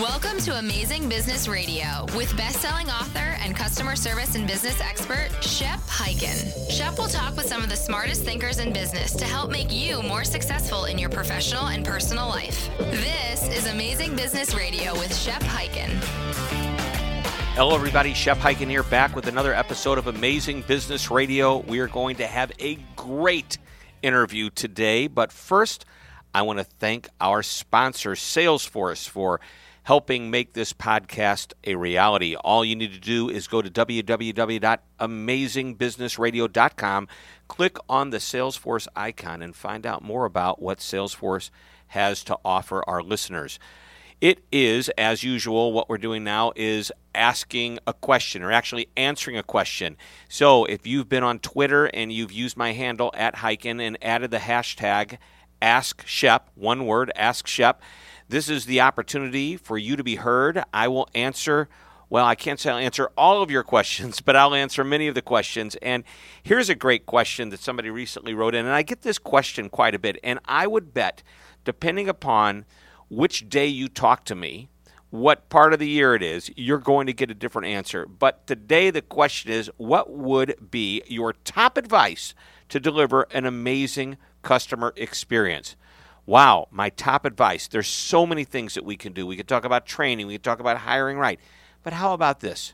Welcome to Amazing Business Radio with best-selling author and customer service and business expert Shep Hyken. Shep will talk with some of the smartest thinkers in business to help make you more successful in your professional and personal life. This is Amazing Business Radio with Shep Hyken. Hello, everybody. Shep Hyken here, back with another episode of Amazing Business Radio. We are going to have a great interview today, but first, I want to thank our sponsor, Salesforce, for helping make this podcast a reality. All you need to do is go to www.amazingbusinessradio.com, click on the Salesforce icon, and find out more about what Salesforce has to offer our listeners. It is, as usual, what we're doing now is asking a question or actually answering a question. So if you've been on Twitter and you've used my handle at Hyken and added the hashtag Ask Shep, one word, Ask Shep, this is the opportunity for you to be heard. I will answer, well, I can't say I'll answer all of your questions, but I'll answer many of the questions. And here's a great question that somebody recently wrote in, and I get this question quite a bit. And I would bet, depending upon which day you talk to me, what part of the year it is, you're going to get a different answer. But today, the question is what would be your top advice to deliver an amazing customer experience? Wow, my top advice. There's so many things that we can do. We could talk about training, we could talk about hiring right. But how about this?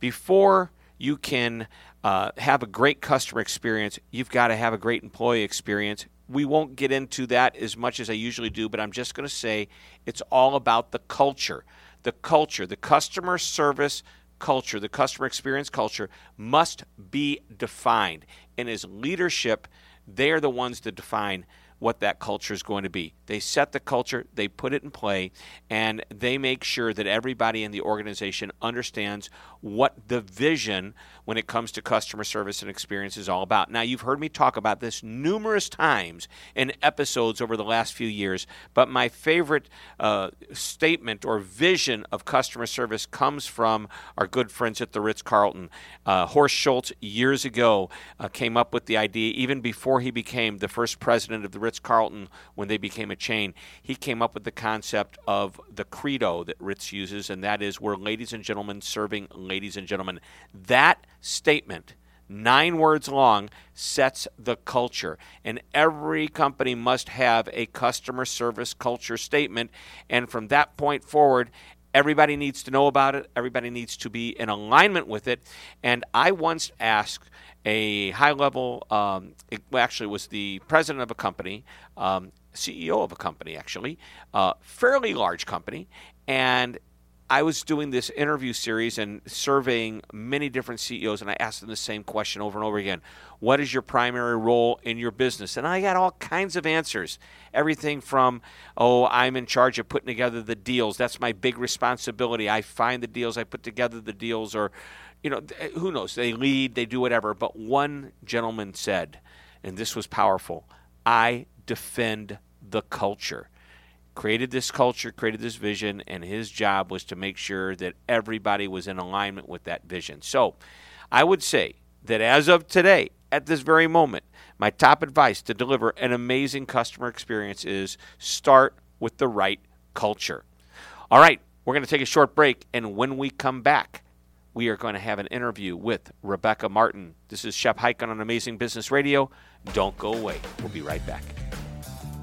Before you can uh, have a great customer experience, you've got to have a great employee experience we won't get into that as much as I usually do, but I'm just going to say it's all about the culture. The culture, the customer service culture, the customer experience culture must be defined. And as leadership, they are the ones that define what that culture is going to be. They set the culture, they put it in play, and they make sure that everybody in the organization understands what the vision when it comes to customer service and experience is all about. Now, you've heard me talk about this numerous times in episodes over the last few years, but my favorite uh, statement or vision of customer service comes from our good friends at the Ritz Carlton. Uh, Horst Schulze, years ago, uh, came up with the idea, even before he became the first president of the Ritz Carlton when they became a chain, he came up with the concept of the credo that Ritz uses, and that is we're ladies and gentlemen serving ladies and gentlemen. That statement, nine words long, sets the culture. And every company must have a customer service culture statement. And from that point forward, everybody needs to know about it, everybody needs to be in alignment with it. And I once asked a high level, um, it actually was the president of a company, um, CEO of a company, actually, uh, fairly large company, and I was doing this interview series and surveying many different CEOs, and I asked them the same question over and over again What is your primary role in your business? And I got all kinds of answers. Everything from, Oh, I'm in charge of putting together the deals. That's my big responsibility. I find the deals, I put together the deals, or, you know, who knows? They lead, they do whatever. But one gentleman said, and this was powerful I defend the culture created this culture, created this vision, and his job was to make sure that everybody was in alignment with that vision. So I would say that as of today, at this very moment, my top advice to deliver an amazing customer experience is start with the right culture. All right, we're going to take a short break, and when we come back, we are going to have an interview with Rebecca Martin. This is Shep Hyken on Amazing Business Radio. Don't go away. We'll be right back.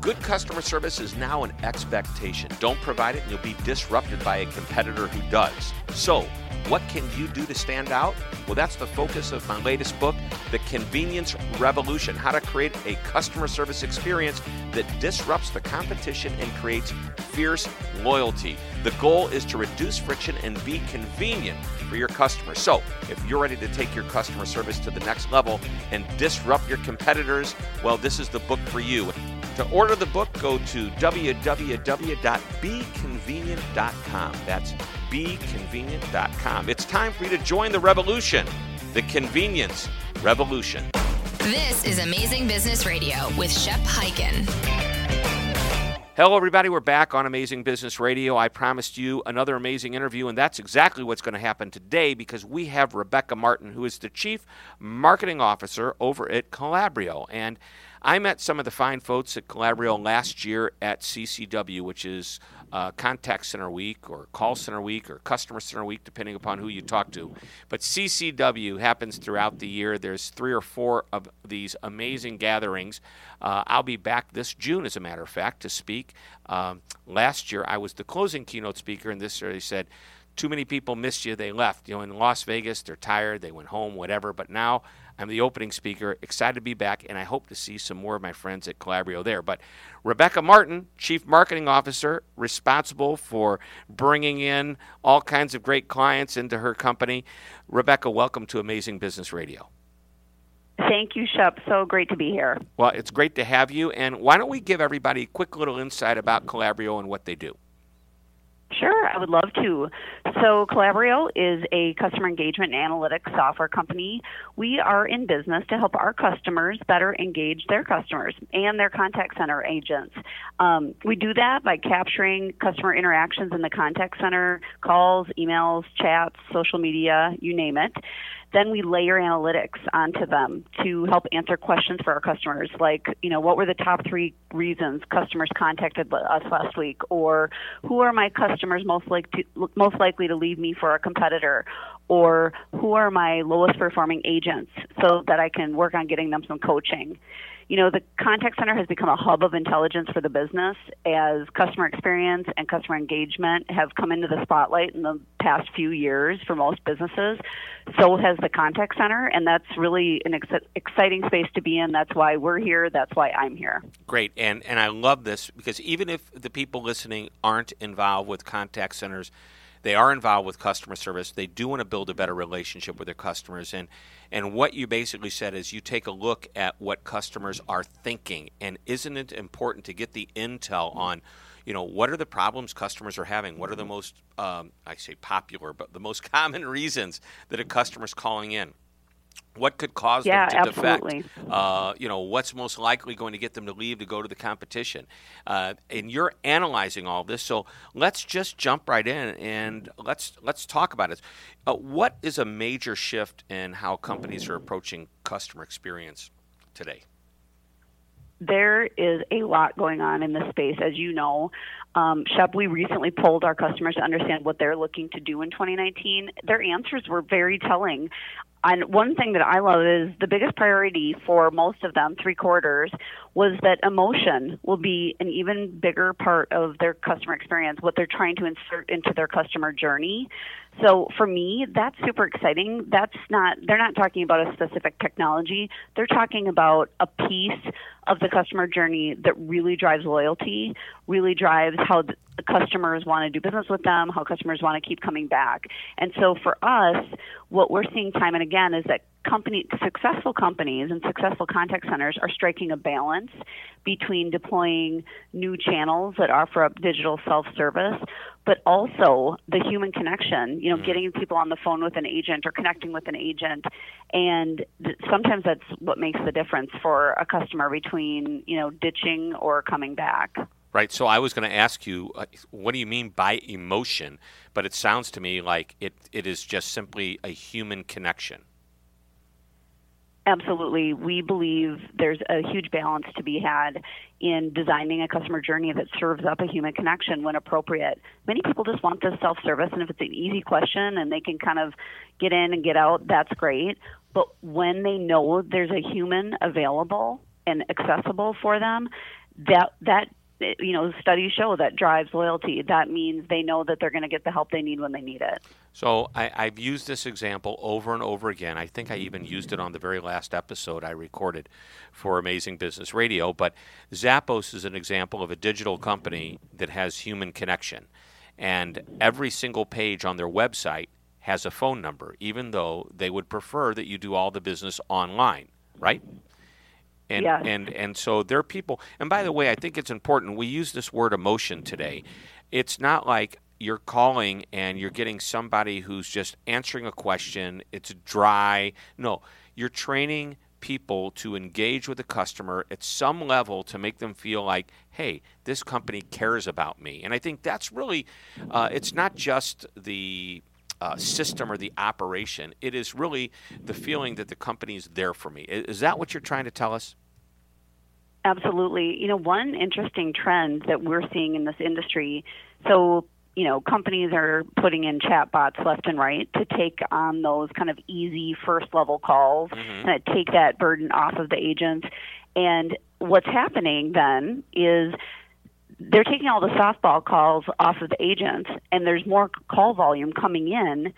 Good customer service is now an expectation. Don't provide it and you'll be disrupted by a competitor who does. So, what can you do to stand out? Well, that's the focus of my latest book, The Convenience Revolution How to Create a Customer Service Experience that Disrupts the Competition and Creates Fierce Loyalty. The goal is to reduce friction and be convenient for your customers. So, if you're ready to take your customer service to the next level and disrupt your competitors, well, this is the book for you. To order the book, go to www.beconvenient.com. That's beconvenient.com. It's time for you to join the revolution, the convenience revolution. This is Amazing Business Radio with Shep Hyken. Hello, everybody. We're back on Amazing Business Radio. I promised you another amazing interview, and that's exactly what's going to happen today because we have Rebecca Martin, who is the Chief Marketing Officer over at Calabrio. And I met some of the fine folks at Calabrio last year at CCW, which is uh, Contact Center Week or Call Center Week or Customer Center Week, depending upon who you talk to. But CCW happens throughout the year. There's three or four of these amazing gatherings. Uh, I'll be back this June, as a matter of fact, to speak. Um, last year, I was the closing keynote speaker, and this year they said, too many people missed you. They left. You know, in Las Vegas, they're tired. They went home, whatever. But now I'm the opening speaker. Excited to be back, and I hope to see some more of my friends at Calabrio there. But Rebecca Martin, Chief Marketing Officer, responsible for bringing in all kinds of great clients into her company. Rebecca, welcome to Amazing Business Radio. Thank you, Shep. So great to be here. Well, it's great to have you. And why don't we give everybody a quick little insight about Calabrio and what they do? Sure, I would love to. So, Calabrio is a customer engagement analytics software company. We are in business to help our customers better engage their customers and their contact center agents. Um, we do that by capturing customer interactions in the contact center calls, emails, chats, social media, you name it. Then we layer analytics onto them to help answer questions for our customers, like, you know, what were the top three reasons customers contacted us last week, or who are my customers most like to, most likely to leave me for a competitor, or who are my lowest performing agents, so that I can work on getting them some coaching you know, the contact center has become a hub of intelligence for the business as customer experience and customer engagement have come into the spotlight in the past few years for most businesses. So has the contact center, and that's really an ex- exciting space to be in. That's why we're here. That's why I'm here. Great, and and I love this because even if the people listening aren't involved with contact centers they are involved with customer service. They do want to build a better relationship with their customers. And, and what you basically said is you take a look at what customers are thinking. And isn't it important to get the intel on, you know, what are the problems customers are having? What are the most, um, I say popular, but the most common reasons that a customer's calling in? What could cause yeah, them to absolutely. defect? Uh, you know, what's most likely going to get them to leave to go to the competition? Uh, and you're analyzing all this, so let's just jump right in and let's let's talk about it. Uh, what is a major shift in how companies are approaching customer experience today? there is a lot going on in this space, as you know. Um, Shep, we recently polled our customers to understand what they're looking to do in 2019. Their answers were very telling. And one thing that I love is the biggest priority for most of them, three quarters, was that emotion will be an even bigger part of their customer experience, what they're trying to insert into their customer journey. So for me, that's super exciting. That's not, they're not talking about a specific technology. They're talking about a piece of the customer journey that really drives loyalty, really drives how customers want to do business with them, how customers want to keep coming back. And so for us, what we're seeing time and again is that company successful companies and successful contact centers are striking a balance between deploying new channels that offer up digital self-service but also the human connection you know mm-hmm. getting people on the phone with an agent or connecting with an agent and th- sometimes that's what makes the difference for a customer between you know ditching or coming back Right. So I was going to ask you, uh, what do you mean by emotion? But it sounds to me like it, it is just simply a human connection. Absolutely. We believe there's a huge balance to be had in designing a customer journey that serves up a human connection when appropriate. Many people just want this self service, and if it's an easy question and they can kind of get in and get out, that's great. But when they know there's a human available and accessible for them, that that you know studies show that drives loyalty. That means they know that they're going to get the help they need when they need it. So I, have used this example over and over again. I think i even used it on the very last episode i recorded for amazing business radio but zappos is an example of a digital company that has human connection. And every single page on their website has a phone number even though they would prefer that you do all the business online right and yes. and and so there are people. And by the way, I think it's important. We use this word emotion today. It's not like you're calling and you're getting somebody who's just answering a question. It's dry. No, you're training people to engage with the customer at some level to make them feel like, hey, this company cares about me. And I think that's really, uh, it's not just the uh, system or the operation. It is really the feeling that the company is there for me. Is that what you're trying to tell us? Absolutely. You know, one interesting trend that we're seeing in this industry. So you know, companies are putting in chatbots left and right to take on those kind of easy first level calls mm-hmm. and take that burden off of the agents. And what's happening then is they're taking all the softball calls off of agents and there's more call volume coming in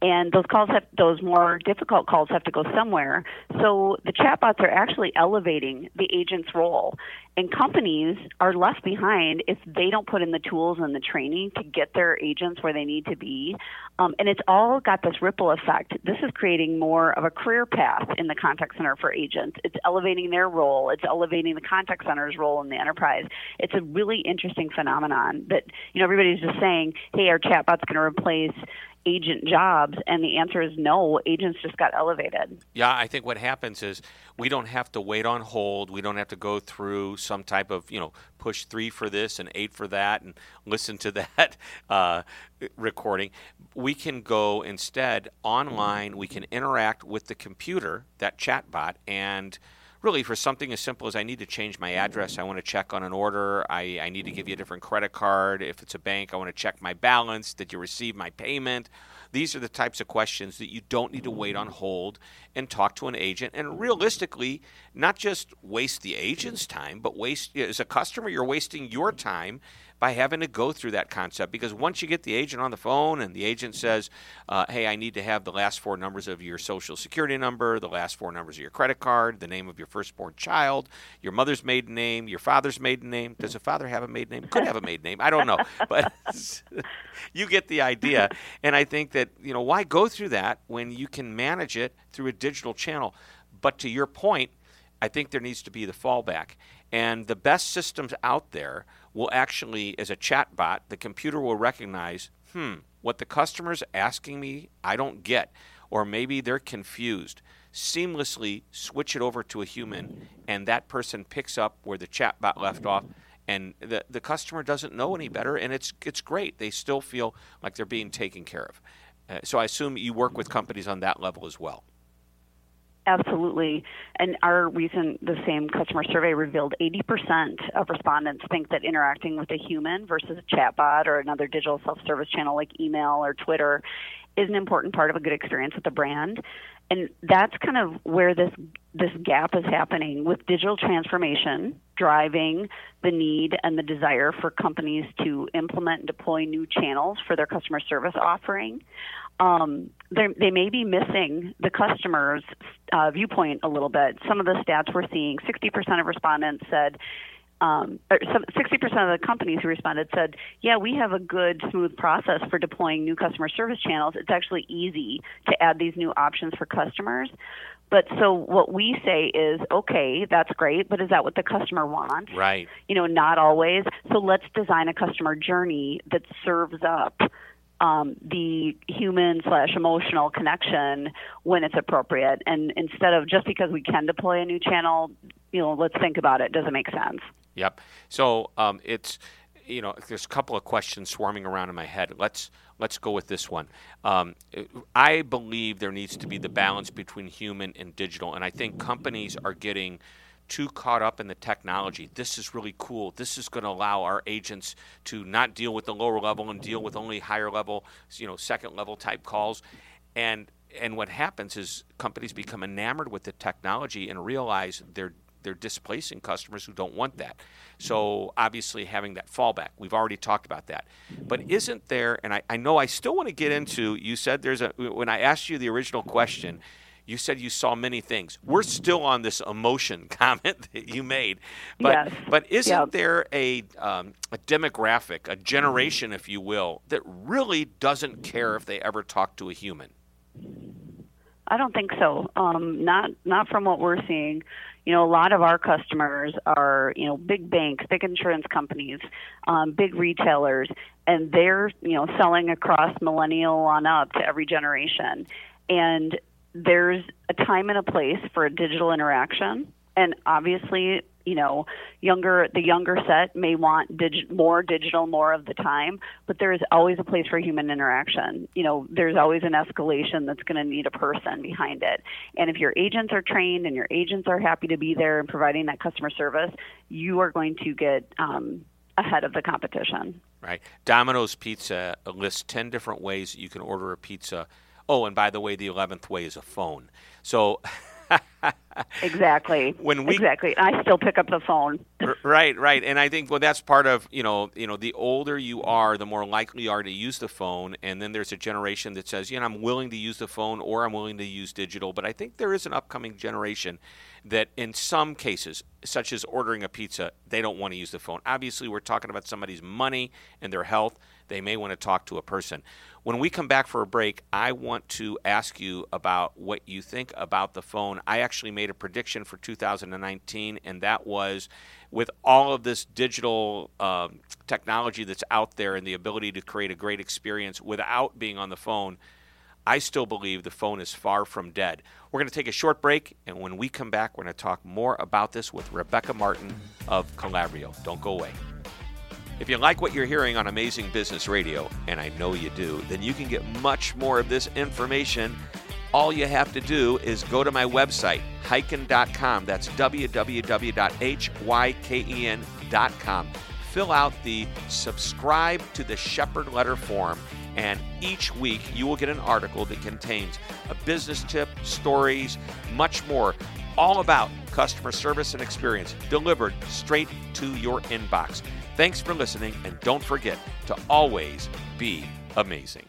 and those calls have those more difficult calls have to go somewhere. So the chatbots are actually elevating the agent's role, and companies are left behind if they don't put in the tools and the training to get their agents where they need to be. Um, and it's all got this ripple effect. This is creating more of a career path in the contact center for agents. It's elevating their role. It's elevating the contact center's role in the enterprise. It's a really interesting phenomenon that you know everybody's just saying, "Hey, our chatbot's going to replace." Agent jobs? And the answer is no. Agents just got elevated. Yeah, I think what happens is we don't have to wait on hold. We don't have to go through some type of, you know, push three for this and eight for that and listen to that uh, recording. We can go instead online. We can interact with the computer, that chat bot, and – really for something as simple as I need to change my address, I want to check on an order, I, I need to give you a different credit card. If it's a bank, I want to check my balance. Did you receive my payment? These are the types of questions that you don't need to wait on hold and talk to an agent. And realistically, not just waste the agent's time, but waste as a customer, you're wasting your time by having to go through that concept because once you get the agent on the phone and the agent says, uh, hey, I need to have the last four numbers of your social security number, the last four numbers of your credit card, the name of your firstborn child, your mother's maiden name, your father's maiden name. Does a father have a maiden name? Could have a maiden name. I don't know. But you get the idea. And I think that, you know, why go through that when you can manage it through a digital channel? But to your point, I think there needs to be the fallback. And the best systems out there will actually, as a chat bot, the computer will recognize, hmm, what the customer's asking me, I don't get. Or maybe they're confused. Seamlessly switch it over to a human, and that person picks up where the chat bot left off. And the, the customer doesn't know any better, and it's, it's great. They still feel like they're being taken care of. Uh, so I assume you work with companies on that level as well. Absolutely. And our recent, the same customer survey revealed 80% of respondents think that interacting with a human versus a chatbot or another digital self service channel like email or Twitter is an important part of a good experience with the brand. And that's kind of where this this gap is happening with digital transformation driving the need and the desire for companies to implement and deploy new channels for their customer service offering um, they may be missing the customer's uh, viewpoint a little bit. Some of the stats we're seeing 60% of respondents said, um, 60% of the companies who responded said, yeah, we have a good, smooth process for deploying new customer service channels. It's actually easy to add these new options for customers. But so what we say is, okay, that's great, but is that what the customer wants? Right. You know, not always. So let's design a customer journey that serves up um, the human slash emotional connection when it's appropriate. And instead of just because we can deploy a new channel, you know, let's think about it. Does it make sense? Yep. So um, it's you know, there's a couple of questions swarming around in my head. Let's let's go with this one. Um, I believe there needs to be the balance between human and digital, and I think companies are getting too caught up in the technology. This is really cool. This is going to allow our agents to not deal with the lower level and deal with only higher level, you know, second level type calls. And and what happens is companies become enamored with the technology and realize they're they're displacing customers who don't want that. So obviously having that fallback, we've already talked about that. But isn't there, and I, I know I still want to get into, you said there's a, when I asked you the original question, you said you saw many things. We're still on this emotion comment that you made, but yes. but isn't yep. there a um, a demographic, a generation, if you will, that really doesn't care if they ever talk to a human? I don't think so. Um, not not from what we're seeing. You know, a lot of our customers are you know big banks, big insurance companies, um, big retailers, and they're you know selling across millennial on up to every generation. And there's a time and a place for a digital interaction. And obviously, you know younger the younger set may want more digital more of the time but there is always a place for human interaction. You know there's always an escalation that's going to need a person behind it. And if your agents are trained and your agents are happy to be there and providing that customer service you are going to get um, ahead of the competition. Right. Domino's pizza lists 10 different ways you can order a pizza oh and by the way the 11th way is a phone so exactly. When we exactly, I still pick up the phone. right, right, and I think well, that's part of you know, you know, the older you are, the more likely you are to use the phone. And then there's a generation that says, you know, I'm willing to use the phone or I'm willing to use digital. But I think there is an upcoming generation that, in some cases, such as ordering a pizza, they don't want to use the phone. Obviously, we're talking about somebody's money and their health. They may want to talk to a person. When we come back for a break, I want to ask you about what you think about the phone. I actually made a prediction for 2019, and that was with all of this digital um, technology that's out there and the ability to create a great experience without being on the phone. I still believe the phone is far from dead. We're going to take a short break, and when we come back, we're going to talk more about this with Rebecca Martin of Calabrio. Don't go away. If you like what you're hearing on Amazing Business Radio, and I know you do, then you can get much more of this information. All you have to do is go to my website, hyken.com. That's www.hyken.com. Fill out the subscribe to the Shepard letter form, and each week you will get an article that contains a business tip, stories, much more, all about customer service and experience delivered straight to your inbox. Thanks for listening, and don't forget to always be amazing.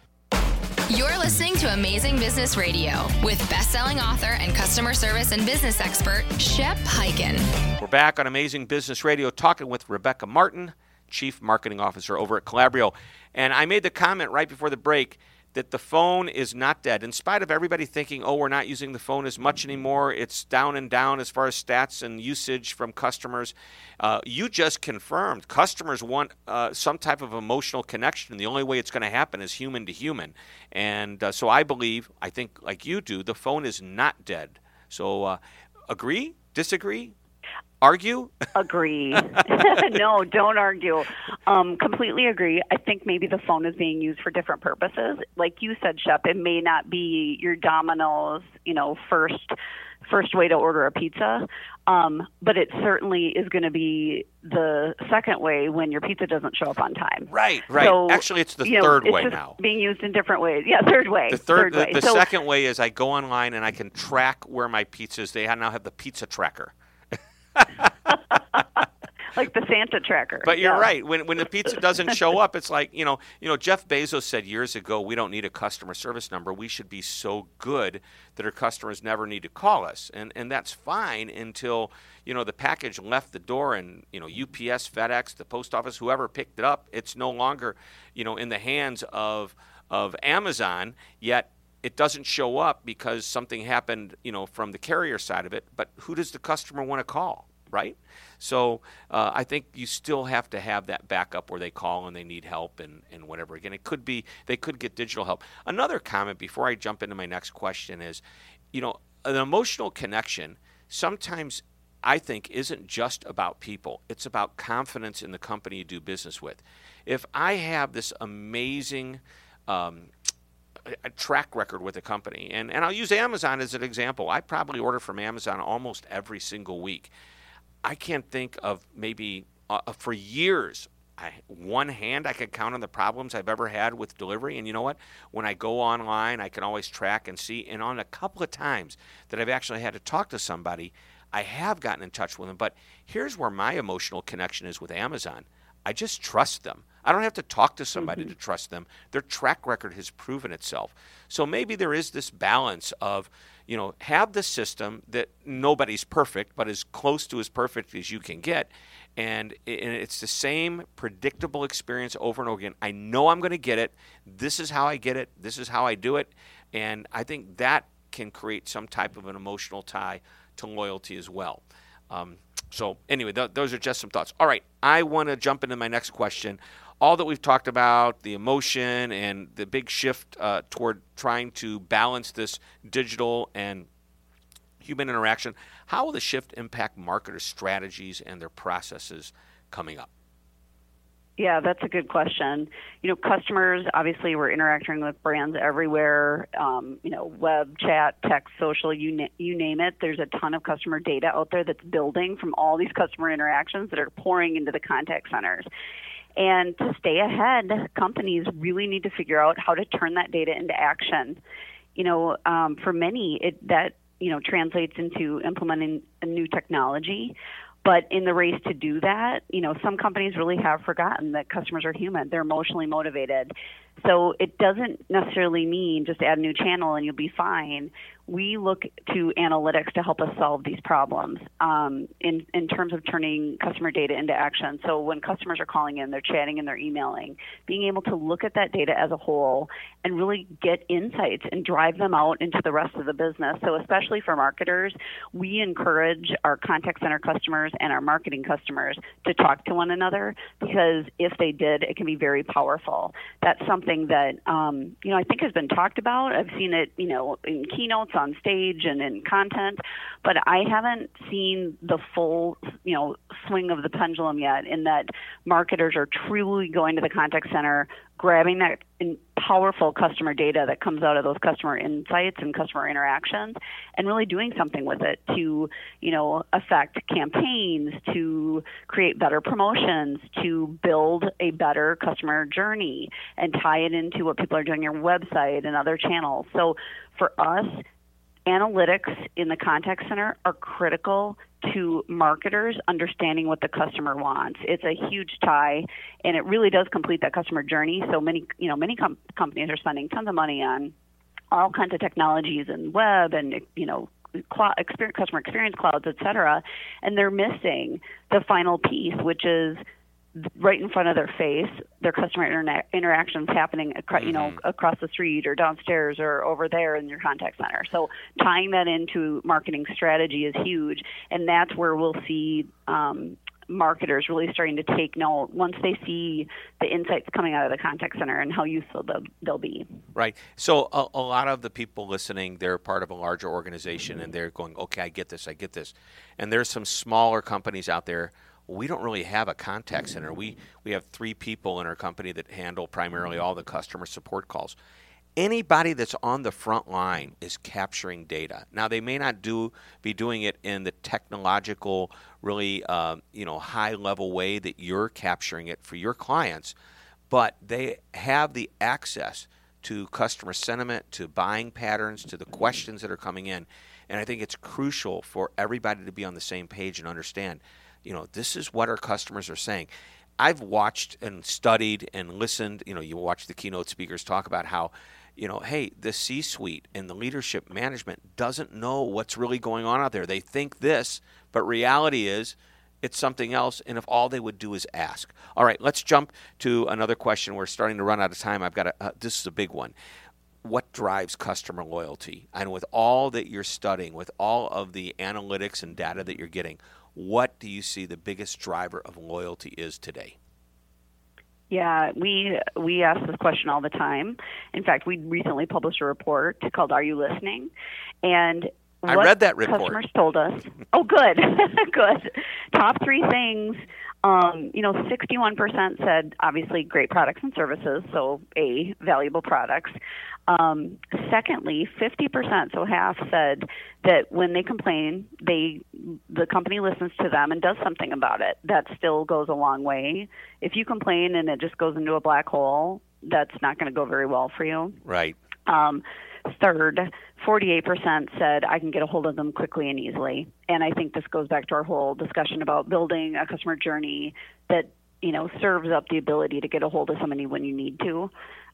You're listening to Amazing Business Radio with best-selling author and customer service and business expert Shep Hyken. We're back on Amazing Business Radio talking with Rebecca Martin, Chief Marketing Officer over at Calabrio. And I made the comment right before the break that the phone is not dead. In spite of everybody thinking, oh, we're not using the phone as much anymore, it's down and down as far as stats and usage from customers. Uh, you just confirmed customers want uh, some type of emotional connection. The only way it's going to happen is human to human. And uh, so I believe, I think like you do, the phone is not dead. So uh, agree? Disagree? Argue? Agree. no, don't argue. Um, completely agree. I think maybe the phone is being used for different purposes. Like you said, Shep, it may not be your Domino's, you know, first first way to order a pizza, um, but it certainly is going to be the second way when your pizza doesn't show up on time. Right, right. So, Actually, it's the third know, way it's now. Being used in different ways. Yeah, third way. The third, third way. The, the so, second way is I go online and I can track where my pizza is. They now have the pizza tracker. like the Santa tracker. But you're yeah. right. When when the pizza doesn't show up, it's like you know, you know. Jeff Bezos said years ago, we don't need a customer service number. We should be so good that our customers never need to call us, and and that's fine until you know the package left the door, and you know UPS, FedEx, the post office, whoever picked it up, it's no longer you know in the hands of of Amazon. Yet it doesn't show up because something happened, you know, from the carrier side of it. But who does the customer want to call, right? So uh, I think you still have to have that backup where they call and they need help and, and whatever. Again, it could be they could get digital help. Another comment before I jump into my next question is, you know, an emotional connection sometimes I think isn't just about people. It's about confidence in the company you do business with. If I have this amazing um, a track record with a company. And, and I'll use Amazon as an example. I probably order from Amazon almost every single week. I can't think of maybe uh, uh, for years, I, one hand, I could count on the problems I've ever had with delivery. And you know what? When I go online, I can always track and see. And on a couple of times that I've actually had to talk to somebody, I have gotten in touch with them. But here's where my emotional connection is with Amazon I just trust them. I don't have to talk to somebody mm-hmm. to trust them. Their track record has proven itself. So maybe there is this balance of, you know, have the system that nobody's perfect, but as close to as perfect as you can get. And it's the same predictable experience over and over again. I know I'm going to get it. This is how I get it. This is how I do it. And I think that can create some type of an emotional tie to loyalty as well. Um, so, anyway, th- those are just some thoughts. All right, I want to jump into my next question all that we've talked about, the emotion and the big shift uh, toward trying to balance this digital and human interaction. How will the shift impact marketers' strategies and their processes coming up? Yeah, that's a good question. You know, customers obviously we're interacting with brands everywhere. Um, you know, web, chat, text, social, you na- you name it. There's a ton of customer data out there that's building from all these customer interactions that are pouring into the contact centers. And to stay ahead, companies really need to figure out how to turn that data into action. You know, um, for many, it that you know translates into implementing a new technology but in the race to do that, you know, some companies really have forgotten that customers are human. They're emotionally motivated. So it doesn't necessarily mean just add a new channel and you'll be fine we look to analytics to help us solve these problems um, in, in terms of turning customer data into action. So when customers are calling in, they're chatting and they're emailing, being able to look at that data as a whole and really get insights and drive them out into the rest of the business. So especially for marketers, we encourage our contact center customers and our marketing customers to talk to one another because if they did, it can be very powerful. That's something that um, you know I think has been talked about. I've seen it, you know, in keynotes on stage and in content, but I haven't seen the full, you know, swing of the pendulum yet in that marketers are truly going to the contact center, grabbing that powerful customer data that comes out of those customer insights and customer interactions and really doing something with it to you know affect campaigns to create better promotions to build a better customer journey and tie it into what people are doing on your website and other channels. So for us analytics in the contact center are critical to marketers understanding what the customer wants. It's a huge tie, and it really does complete that customer journey. So many, you know, many com- companies are spending tons of money on all kinds of technologies and web and you know experience, customer experience clouds, et cetera, and they're missing the final piece, which is right in front of their face, their customer internet interactions happening, across, you know, mm-hmm. across the street or downstairs or over there in your contact center. So tying that into marketing strategy is huge, and that's where we'll see. Um, marketers really starting to take note once they see the insights coming out of the contact center and how useful they'll, they'll be. Right. So a, a, lot of the people listening, they're part of a larger organization and they're going, okay, I get this, I get this. And there's some smaller companies out there we don't really have a contact center. We we have three people in our company that handle primarily all the customer support calls. Anybody that's on the front line is capturing data. Now they may not do be doing it in the technological, really uh, you know high level way that you're capturing it for your clients, but they have the access to customer sentiment, to buying patterns, to the questions that are coming in. And I think it's crucial for everybody to be on the same page and understand you know, this is what our customers are saying. I've watched and studied and listened. You know, you watch the keynote speakers talk about how, you know, hey, the C suite and the leadership management doesn't know what's really going on out there. They think this, but reality is it's something else. And if all they would do is ask. All right, let's jump to another question. We're starting to run out of time. I've got a, uh, this is a big one. What drives customer loyalty? And with all that you're studying, with all of the analytics and data that you're getting, what do you see the biggest driver of loyalty is today? Yeah, we we ask this question all the time. In fact, we recently published a report called "Are You Listening?" and I read that report. Customers told us. oh, good, good. Top three things. Um, you know, 61% said obviously great products and services, so a valuable products. Um, secondly, 50%, so half said that when they complain, they the company listens to them and does something about it. That still goes a long way. If you complain and it just goes into a black hole, that's not going to go very well for you. Right. Um, third, 48% said I can get a hold of them quickly and easily. And I think this goes back to our whole discussion about building a customer journey that you know serves up the ability to get a hold of somebody when you need to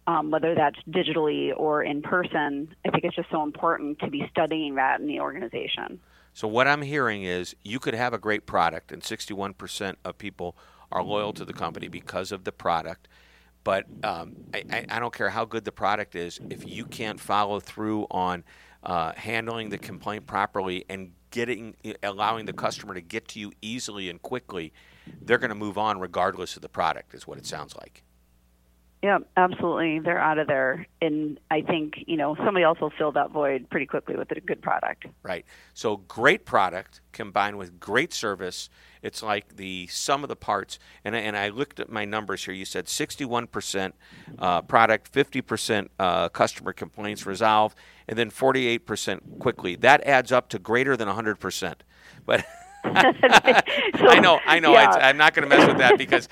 um, whether that's digitally or in person. I think it's just so important to be studying that in the organization. So, what I'm hearing is you could have a great product, and 61% of people are loyal to the company because of the product. But um, I, I, don't care how good the product is, if you can't follow through on uh, handling the complaint properly and getting allowing the customer to get to you easily and quickly, they're going to move on regardless of the product, is what it sounds like. Yeah, absolutely. They're out of there. And I think, you know, somebody else will fill that void pretty quickly with a good product. Right. So great product combined with great service. It's like the sum of the parts. And, and I looked at my numbers here. You said 61% uh, product, 50% uh, customer complaints resolved, and then 48% quickly. That adds up to greater than 100%. But so, I know, I know. Yeah. I, am not going to mess with that because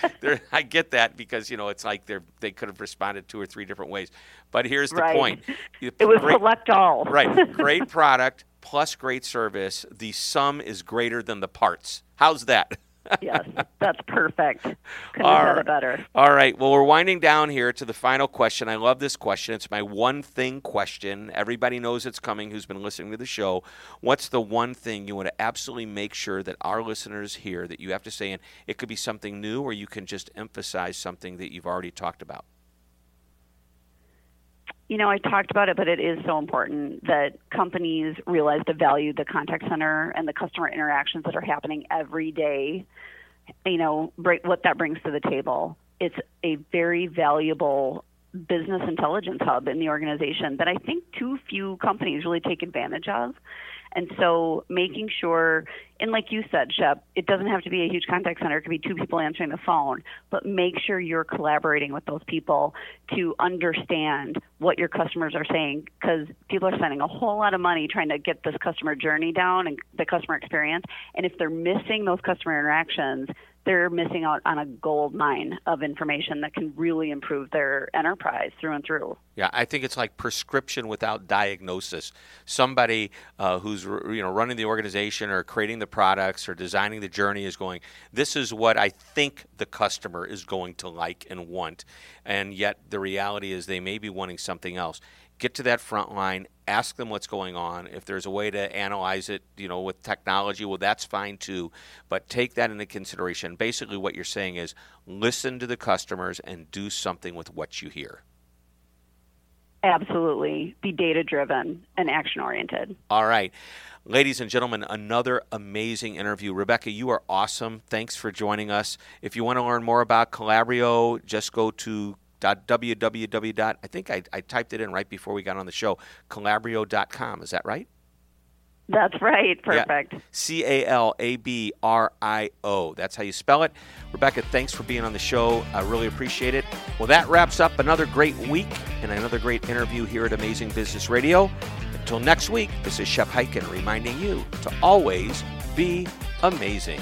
I get that because you know it's like they they could have responded two or three different ways. But here's the right. point: it was great, select all. right, great product plus great service. The sum is greater than the parts. How's that? yes, that's perfect. Couldn't have said it better. All right. Well, we're winding down here to the final question. I love this question. It's my one thing question. Everybody knows it's coming who's been listening to the show. What's the one thing you want to absolutely make sure that our listeners hear that you have to say? And it could be something new, or you can just emphasize something that you've already talked about you know, I talked about it, but it is so important that companies realize the value the contact center and the customer interactions that are happening every day. You know, what that brings to the table. It's a very valuable business intelligence hub in the organization that I think too few companies really take advantage of. And so making sure, and like you said, Shep, it doesn't have to be a huge contact center. It could be two people answering the phone, but make sure you're collaborating with those people to understand what your customers are saying because people are spending a whole lot of money trying to get this customer journey down and the customer experience. And if they're missing those customer interactions, they're missing out on a gold mine of information that can really improve their enterprise through and through. Yeah, I think it's like prescription without diagnosis. Somebody uh, who's you know running the organization or creating the products or designing the journey is going, "This is what I think the customer is going to like and want," and yet the reality is they may be wanting something else get to that front line, ask them what's going on. If there's a way to analyze it, you know, with technology, well, that's fine too. But take that into consideration. Basically, what you're saying is listen to the customers and do something with what you hear. Absolutely. Be data driven and action oriented. All right. Ladies and gentlemen, another amazing interview. Rebecca, you are awesome. Thanks for joining us. If you want to learn more about Calabrio, just go to www. I think I, I typed it in right before we got on the show. Calabrio.com. Is that right? That's right. Perfect. C A L A B R I O. That's how you spell it. Rebecca, thanks for being on the show. I really appreciate it. Well, that wraps up another great week and another great interview here at Amazing Business Radio. Until next week, this is Shep Hyken reminding you to always be amazing.